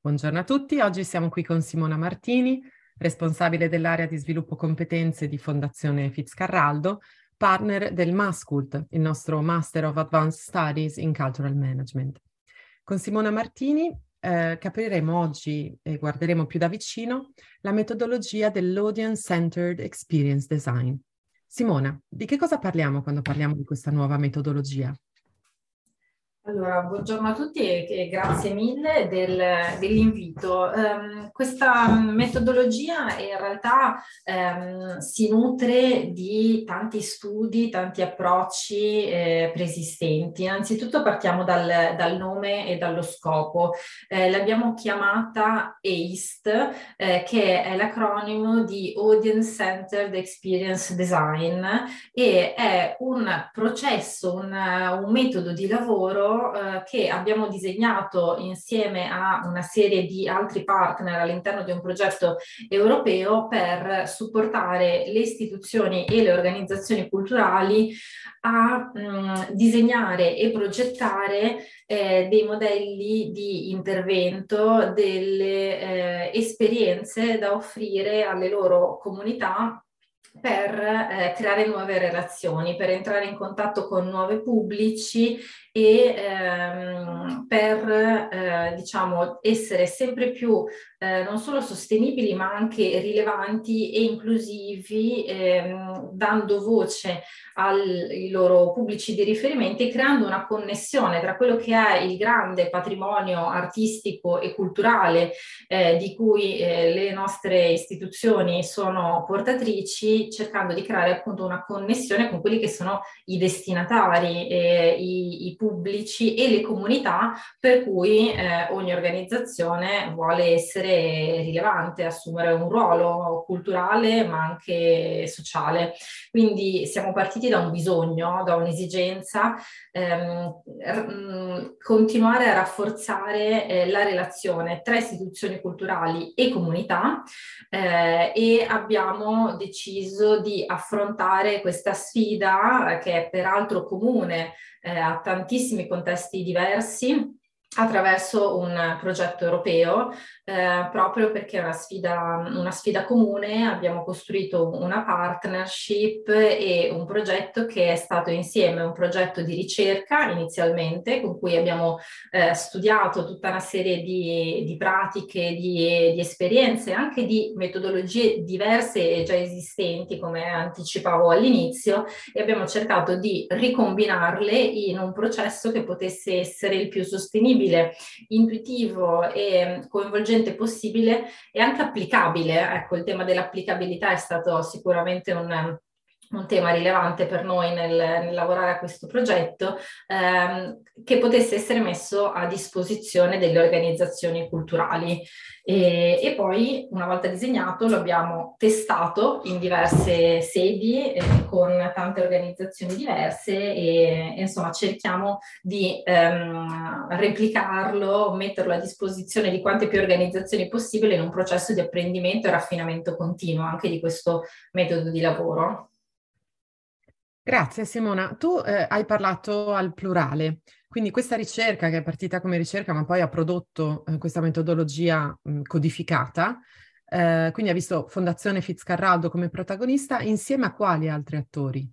Buongiorno a tutti, oggi siamo qui con Simona Martini, responsabile dell'area di sviluppo competenze di Fondazione Fitzcarraldo, partner del MASCULT, il nostro Master of Advanced Studies in Cultural Management. Con Simona Martini eh, capiremo oggi e guarderemo più da vicino la metodologia dell'Audience Centered Experience Design. Simona, di che cosa parliamo quando parliamo di questa nuova metodologia? Allora, buongiorno a tutti e, e grazie mille del, dell'invito. Um, questa metodologia in realtà um, si nutre di tanti studi, tanti approcci eh, preesistenti. Innanzitutto partiamo dal, dal, nome e dallo scopo. Eh, l'abbiamo chiamata ACE, eh, che è l'acronimo di Audience Centered Experience Design e è un processo, un, un metodo di lavoro eh, che abbiamo disegnato insieme a una serie di altri partner all'interno di un progetto europeo per supportare le istituzioni e le organizzazioni culturali a mh, mm, disegnare e progettare eh, dei modelli di intervento, delle eh, esperienze da offrire alle loro comunità per eh, creare nuove relazioni, per entrare in contatto con nuovi pubblici e ehm, per eh, diciamo essere sempre più eh, non solo sostenibili ma anche rilevanti e inclusivi ehm, dando voce ai loro pubblici di riferimento e creando una connessione tra quello che è il grande patrimonio artistico e culturale eh, di cui eh, le nostre istituzioni sono portatrici cercando di creare appunto una connessione con quelli che sono i destinatari eh, i, i pubblici e le comunità per cui eh, ogni organizzazione vuole essere rilevante, assumere un ruolo culturale ma anche sociale. Quindi siamo partiti da un bisogno, da un'esigenza, ehm, r- mm, continuare a rafforzare eh, la relazione tra istituzioni culturali e comunità eh, e abbiamo deciso di affrontare questa sfida che è peraltro comune eh, a tantissimi contesti diversi attraverso un progetto europeo, eh, proprio perché è una sfida, una sfida comune, abbiamo costruito una partnership e un progetto che è stato insieme un progetto di ricerca inizialmente, con cui abbiamo eh, studiato tutta una serie di, di pratiche, di, di, esperienze, anche di metodologie diverse e già esistenti, come anticipavo all'inizio, e abbiamo cercato di ricombinarle in un processo che potesse essere il più sostenibile possibile, intuitivo e coinvolgente possibile e anche applicabile. Ecco, il tema dell'applicabilità è stato sicuramente un, un tema rilevante per noi nel, nel lavorare a questo progetto, ehm, che potesse essere messo a disposizione delle organizzazioni culturali. E, e, poi, una volta disegnato, lo abbiamo testato in diverse sedi eh, con tante organizzazioni diverse e, e insomma cerchiamo di ehm, replicarlo, metterlo a disposizione di quante più organizzazioni possibile in un processo di apprendimento e raffinamento continuo anche di questo metodo di lavoro. Grazie Simona. Tu eh, hai parlato al plurale, quindi questa ricerca che è partita come ricerca ma poi ha prodotto eh, questa metodologia mh, codificata, eh, quindi ha visto Fondazione Fitzcarraldo come protagonista insieme a quali altri attori?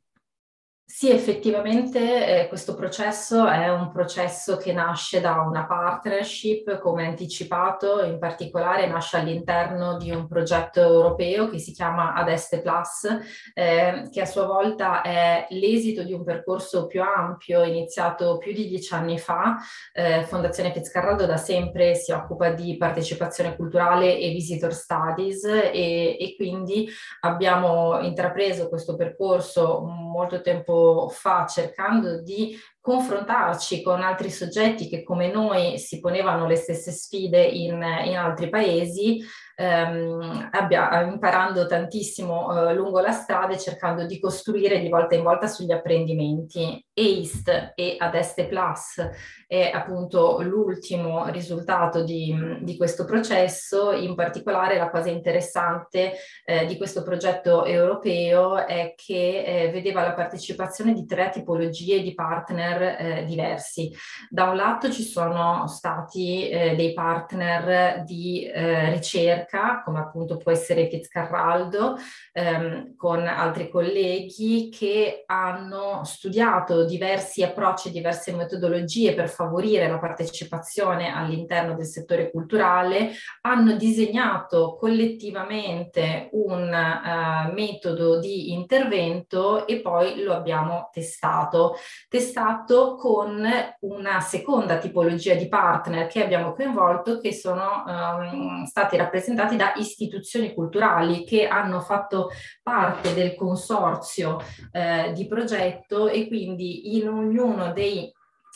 Sì, effettivamente eh, questo processo è un processo che nasce da una partnership, come anticipato, in particolare nasce all'interno di un progetto europeo che si chiama Adeste Plus, eh, che a sua volta è l'esito di un percorso più ampio iniziato più di dieci anni fa. Eh, Fondazione Fitzcarraldo da sempre si occupa di partecipazione culturale e visitor studies e, e quindi abbiamo intrapreso questo percorso molto tempo fa cercando di confrontarci con altri soggetti che come noi si ponevano le stesse sfide in, in altri paesi, ehm, abbia, imparando tantissimo eh, lungo la strada e cercando di costruire di volta in volta sugli apprendimenti. ACE e Adeste Plus è appunto l'ultimo risultato di, di, questo processo, in particolare la cosa interessante eh, di questo progetto europeo è che eh, vedeva la partecipazione di tre tipologie di partner eh, diversi. Da un lato ci sono stati eh, dei partner di eh, ricerca, come appunto può essere Fitzcarraldo, ehm, con altri colleghi che hanno studiato diversi approcci, diverse metodologie per favorire la partecipazione all'interno del settore culturale, hanno disegnato collettivamente un uh, metodo di intervento e poi lo abbiamo testato. Testato con una seconda tipologia di partner che abbiamo coinvolto che sono um, stati rappresentati da istituzioni culturali che hanno fatto parte del consorzio eh, di progetto e quindi in ognuno dei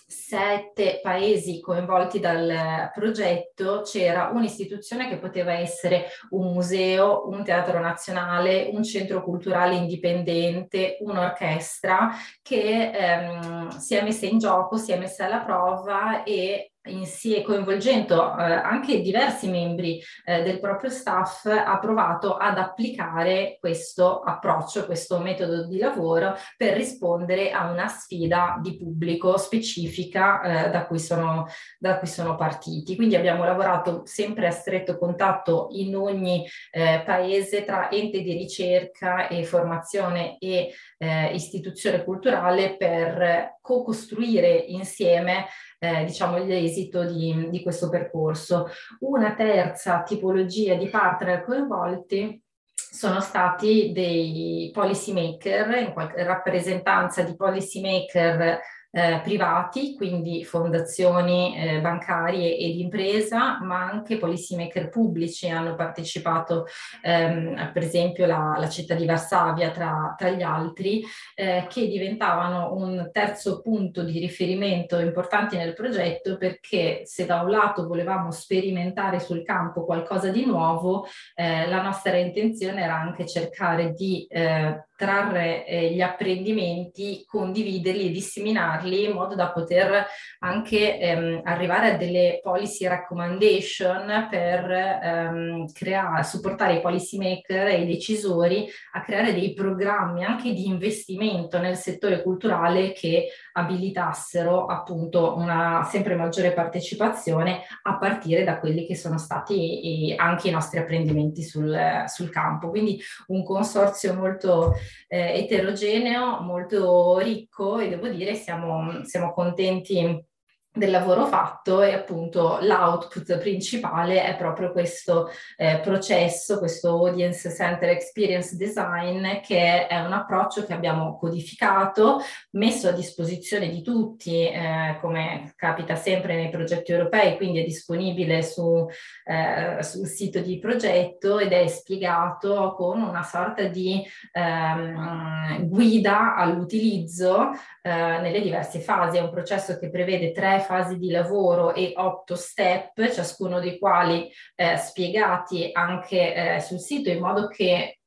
sette paesi coinvolti dal progetto c'era un'istituzione che poteva essere un museo, un teatro nazionale, un centro culturale indipendente, un'orchestra che ehm, si è messa in gioco, si è messa alla prova e insieme, coinvolgendo eh, anche diversi membri eh, del proprio staff, ha provato ad applicare questo approccio, questo metodo di lavoro per rispondere a una sfida di pubblico specifica eh, da, cui sono, da cui sono partiti. Quindi abbiamo lavorato sempre a stretto contatto in ogni eh, paese tra ente di ricerca e formazione e eh, istituzione culturale per co-costruire insieme eh, diciamo, l'esito di, di questo percorso. Una terza tipologia di partner coinvolti sono stati dei policy maker, in qualche rappresentanza di policy maker eh, privati, quindi fondazioni eh, bancarie e di impresa, ma anche policy maker pubblici hanno partecipato, ehm, per esempio la, la, città di Varsavia tra, tra gli altri, eh, che diventavano un terzo punto di riferimento importante nel progetto perché se da un lato volevamo sperimentare sul campo qualcosa di nuovo, eh, la nostra intenzione era anche cercare di eh, trarre eh, gli apprendimenti, condividerli e disseminarli in modo da poter anche ehm, arrivare a delle policy recommendation per ehm, creare, supportare i policy maker e i decisori a creare dei programmi anche di investimento nel settore culturale che abilitassero appunto una sempre maggiore partecipazione a partire da quelli che sono stati anche i nostri apprendimenti sul, sul campo. Quindi un consorzio molto eh, eterogeneo, molto ricco e devo dire siamo, siamo contenti del lavoro fatto e appunto l'output principale è proprio questo eh, processo, questo Audience Center Experience Design che è un approccio che abbiamo codificato, messo a disposizione di tutti eh, come capita sempre nei progetti europei, quindi è disponibile su, eh, sul sito di progetto ed è spiegato con una sorta di ehm, guida all'utilizzo eh, nelle diverse fasi. È un processo che prevede tre fasi di lavoro e otto step, ciascuno dei quali eh, spiegati anche eh, sul sito in modo che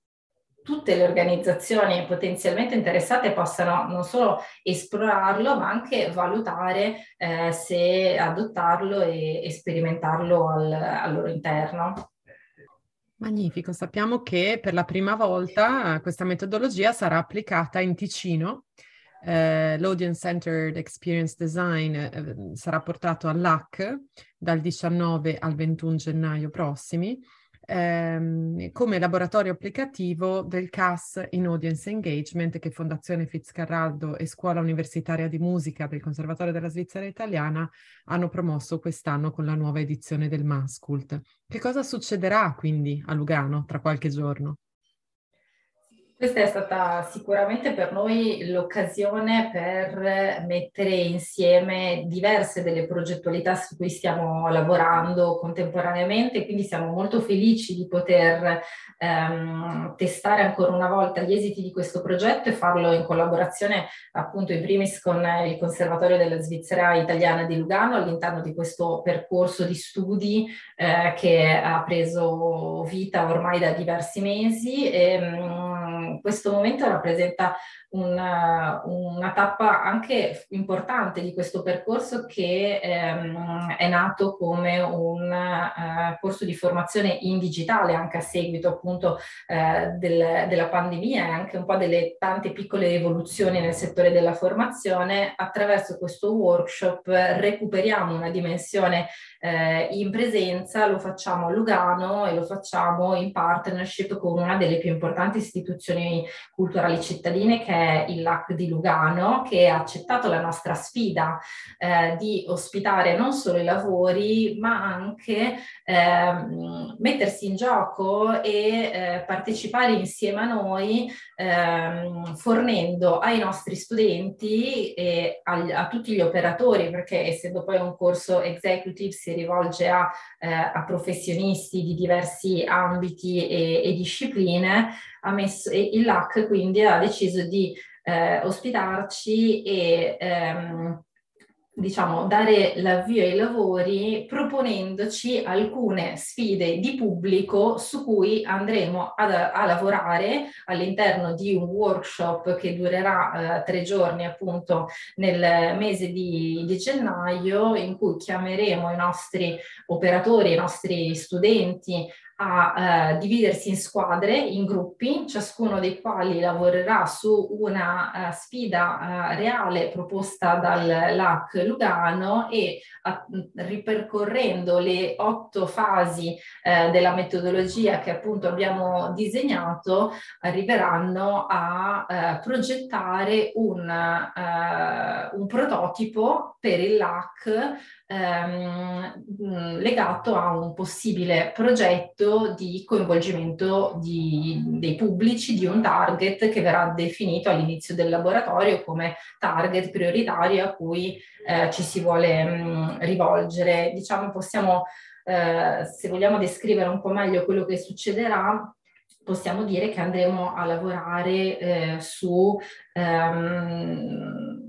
tutte le organizzazioni potenzialmente interessate possano non solo esplorarlo, ma anche valutare eh, se adottarlo e, e sperimentarlo al, al loro interno. Magnifico, sappiamo che per la prima volta questa metodologia sarà applicata in Ticino eh, l'Audience Centered Experience Design eh, sarà portato all'AC dal 19 al 21 gennaio prossimi ehm, come laboratorio applicativo del CAS in Audience Engagement che Fondazione Fitzcarraldo e Scuola Universitaria di Musica del Conservatorio della Svizzera Italiana hanno promosso quest'anno con la nuova edizione del Mascult. Che cosa succederà quindi a Lugano tra qualche giorno? Questa è stata sicuramente per noi l'occasione per mettere insieme diverse delle progettualità su cui stiamo lavorando contemporaneamente, quindi siamo molto felici di poter ehm, testare ancora una volta gli esiti di questo progetto e farlo in collaborazione appunto in primis con il Conservatorio della Svizzera Italiana di Lugano all'interno di questo percorso di studi eh, che ha preso vita ormai da diversi mesi. E, ehm, questo momento rappresenta una, una, tappa anche importante di questo percorso che ehm, è nato come un uh, corso di formazione in digitale anche a seguito appunto uh, del, della pandemia e anche un po' delle tante piccole evoluzioni nel settore della formazione. Attraverso questo workshop recuperiamo una dimensione uh, in presenza, lo facciamo a Lugano e lo facciamo in partnership con una delle più importanti istituzioni culturali cittadine che è il LAC di Lugano che ha accettato la nostra sfida eh, di ospitare non solo i lavori ma anche eh, mettersi in gioco e eh, partecipare insieme a noi ehm, fornendo ai nostri studenti e a, a, tutti gli operatori perché essendo poi un corso executive si rivolge a, eh, a professionisti di diversi ambiti e, e discipline messo, il LAC quindi ha deciso di eh, ospitarci e ehm, diciamo, dare l'avvio ai lavori proponendoci alcune sfide di pubblico su cui andremo ad, a lavorare all'interno di un workshop che durerà eh, tre giorni appunto nel mese di, di, gennaio in cui chiameremo i nostri operatori, i nostri studenti a eh, dividersi in squadre, in gruppi, ciascuno dei quali lavorerà su una uh, sfida uh, reale proposta dal LAC Lugano e a, ripercorrendo le otto fasi uh, della metodologia che appunto abbiamo disegnato, arriveranno a progettare un, un prototipo per il LAC ehm, legato a un possibile progetto di coinvolgimento di, dei pubblici di un target che verrà definito all'inizio del laboratorio come target prioritario a cui eh, ci si vuole mh, rivolgere. Diciamo possiamo, eh, se vogliamo descrivere un po' meglio quello che succederà, possiamo dire che andremo a lavorare eh, su ehm,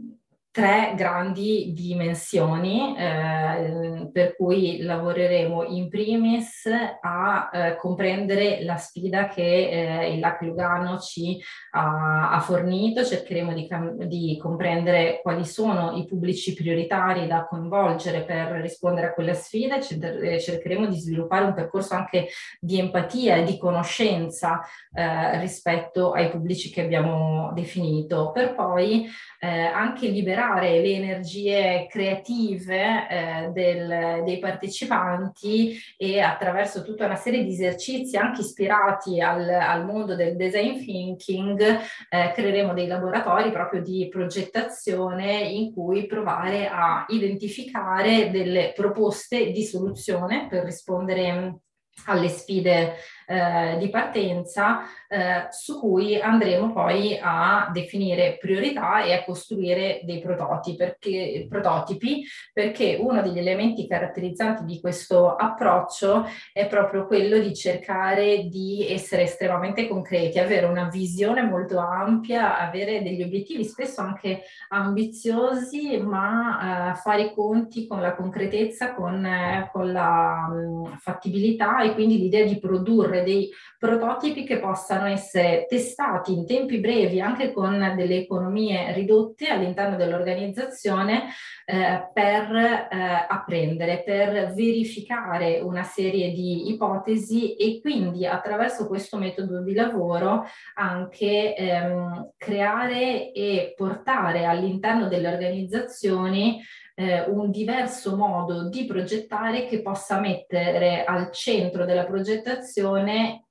tre grandi dimensioni eh, per cui lavoreremo in primis a eh, comprendere la sfida che eh, il LAC Lugano ci ha, ha fornito, cercheremo di, di, comprendere quali sono i pubblici prioritari da coinvolgere per rispondere a quella sfida e cercheremo di sviluppare un percorso anche di empatia e di conoscenza eh, rispetto ai pubblici che abbiamo definito, per poi eh, anche liberare liberare le energie creative eh, del, dei partecipanti e attraverso tutta una serie di esercizi anche ispirati al, al mondo del design thinking eh, creeremo dei laboratori proprio di progettazione in cui provare a identificare delle proposte di soluzione per rispondere alle sfide eh, di partenza eh, su cui andremo poi a definire priorità e a costruire dei prototipi perché, prototipi perché uno degli elementi caratterizzanti di questo approccio è proprio quello di cercare di essere estremamente concreti, avere una visione molto ampia, avere degli obiettivi spesso anche ambiziosi ma eh, fare i conti con la concretezza, con, eh, con la mh, mm, fattibilità e quindi l'idea di produrre produrre dei prototipi che possano essere testati in tempi brevi anche con delle economie ridotte all'interno dell'organizzazione eh, per eh, apprendere, per verificare una serie di ipotesi e quindi attraverso questo metodo di lavoro anche ehm, creare e portare all'interno delle organizzazioni eh, un diverso modo di progettare che possa mettere al centro della progettazione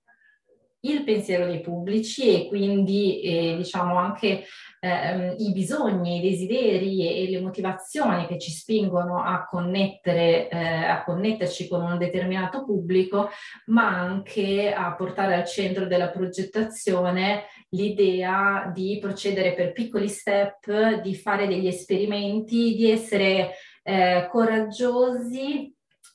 il pensiero dei pubblici e quindi eh, diciamo anche eh, i bisogni, i desideri e, e, le motivazioni che ci spingono a, connettere, eh, a connetterci con un determinato pubblico, ma anche a portare al centro della progettazione l'idea di procedere per piccoli step, di fare degli esperimenti, di essere eh, coraggiosi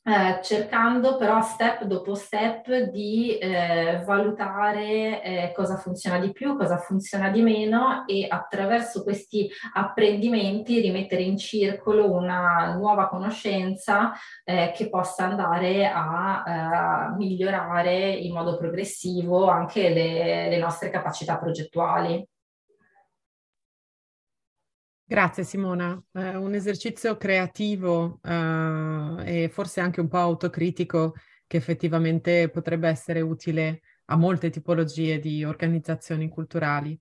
eh, cercando però step dopo step di eh, valutare eh, cosa funziona di più, cosa funziona di meno e attraverso questi apprendimenti rimettere in circolo una nuova conoscenza eh, che possa andare a eh, migliorare in modo progressivo anche le, le nostre capacità progettuali. Grazie Simona, eh, un esercizio creativo eh, e forse anche un po' autocritico che effettivamente potrebbe essere utile a molte tipologie di organizzazioni culturali.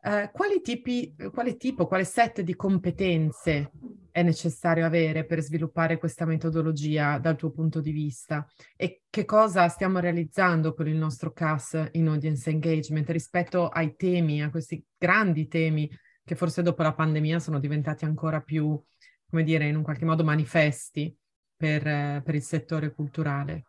Eh, quali tipi, quale tipo, quale set di competenze è necessario avere per sviluppare questa metodologia dal tuo punto di vista e che cosa stiamo realizzando con il nostro CAS in audience engagement rispetto ai temi, a questi grandi temi che forse dopo la pandemia sono diventati ancora più, come dire, in un qualche modo manifesti per, eh, per il settore culturale.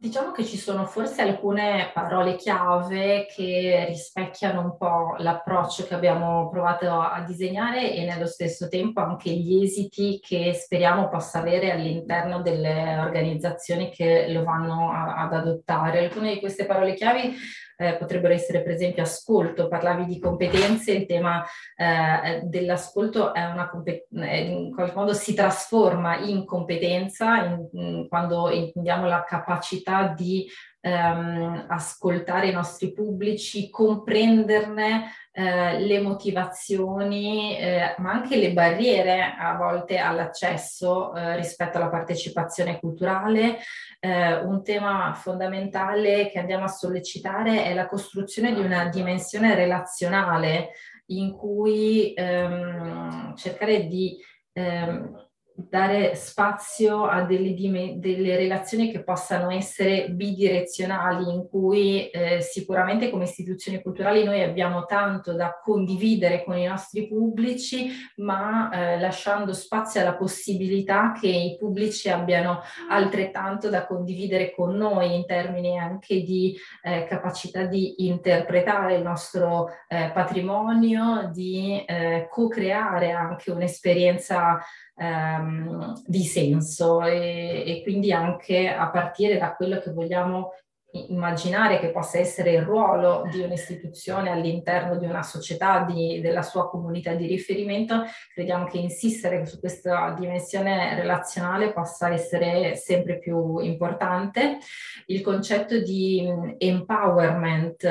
Diciamo che ci sono forse alcune parole chiave che rispecchiano un po' l'approccio che abbiamo provato a disegnare e nello stesso tempo anche gli esiti che speriamo possa avere all'interno delle organizzazioni che lo vanno a, ad adottare. Alcune di queste parole chiave eh, potrebbero essere per esempio ascolto, parlavi di competenze, il tema eh, dell'ascolto è una in qualche modo si trasforma in competenza in, in, quando intendiamo la capacità di ehm, ascoltare i nostri pubblici, comprenderne eh, le motivazioni, eh, ma anche le barriere a volte all'accesso eh, rispetto alla partecipazione culturale. Eh, un tema fondamentale che andiamo a sollecitare è la costruzione di una dimensione relazionale in cui ehm, cercare di ehm, dare spazio a delle, delle, relazioni che possano essere bidirezionali, in cui eh, sicuramente come istituzioni culturali noi abbiamo tanto da condividere con i nostri pubblici, ma eh, lasciando spazio alla possibilità che i pubblici abbiano altrettanto da condividere con noi in termini anche di eh, capacità di interpretare il nostro eh, patrimonio, di eh, co-creare anche un'esperienza ehm, di senso e, e quindi anche a partire da quello che vogliamo immaginare che possa essere il ruolo di un'istituzione all'interno di una società, di, della sua comunità di riferimento, crediamo che insistere su questa dimensione relazionale possa essere sempre più importante. Il concetto di empowerment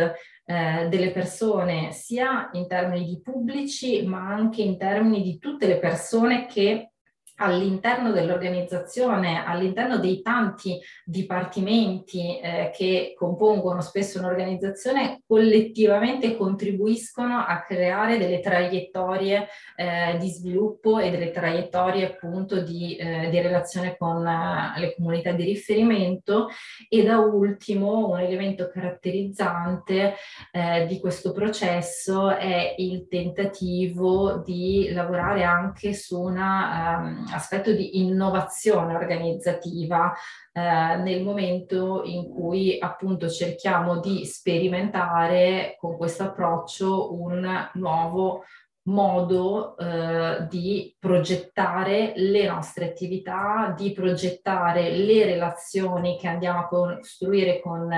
eh, delle persone, sia in termini di pubblici, ma anche in termini di tutte le persone che all'interno dell'organizzazione, all'interno dei tanti dipartimenti eh, che compongono spesso un'organizzazione, collettivamente contribuiscono a creare delle traiettorie eh, di sviluppo e delle traiettorie appunto di, eh, di relazione con eh, le comunità di riferimento. E da ultimo un elemento caratterizzante eh, di questo processo è il tentativo di lavorare anche su una um, aspetto di innovazione organizzativa eh, nel momento in cui appunto cerchiamo di sperimentare con questo approccio un nuovo modo eh, di progettare le nostre attività, di progettare le relazioni che andiamo a costruire con,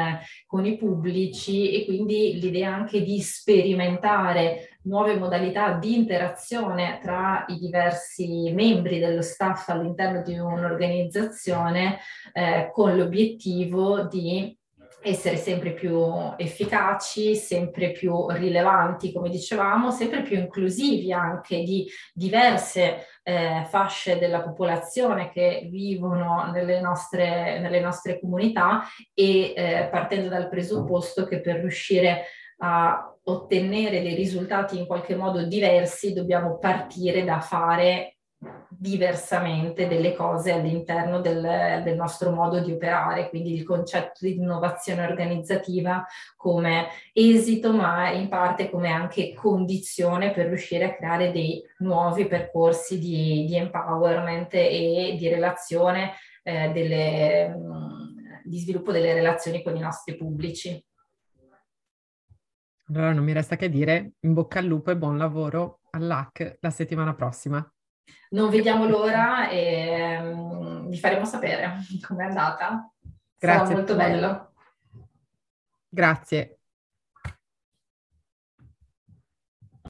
con i pubblici e quindi l'idea anche di sperimentare nuove modalità di interazione tra i diversi membri dello staff all'interno di un'organizzazione eh, con l'obiettivo di essere sempre più efficaci, sempre più rilevanti, come dicevamo, sempre più inclusivi anche di diverse eh, fasce della popolazione che vivono nelle nostre, nelle nostre comunità e eh, partendo dal presupposto che per riuscire a ottenere dei risultati in qualche modo diversi dobbiamo partire da fare diversamente delle cose all'interno del, del, nostro modo di operare, quindi il concetto di innovazione organizzativa come esito, ma in parte come anche condizione per riuscire a creare dei nuovi percorsi di, di empowerment e di relazione, eh, delle, di sviluppo delle relazioni con i nostri pubblici. Allora non mi resta che dire in bocca al lupo e buon lavoro all'AC la settimana prossima. Non vediamo l'ora e mm, vi faremo sapere com'è andata. Grazie. Sarà molto bello. Grazie.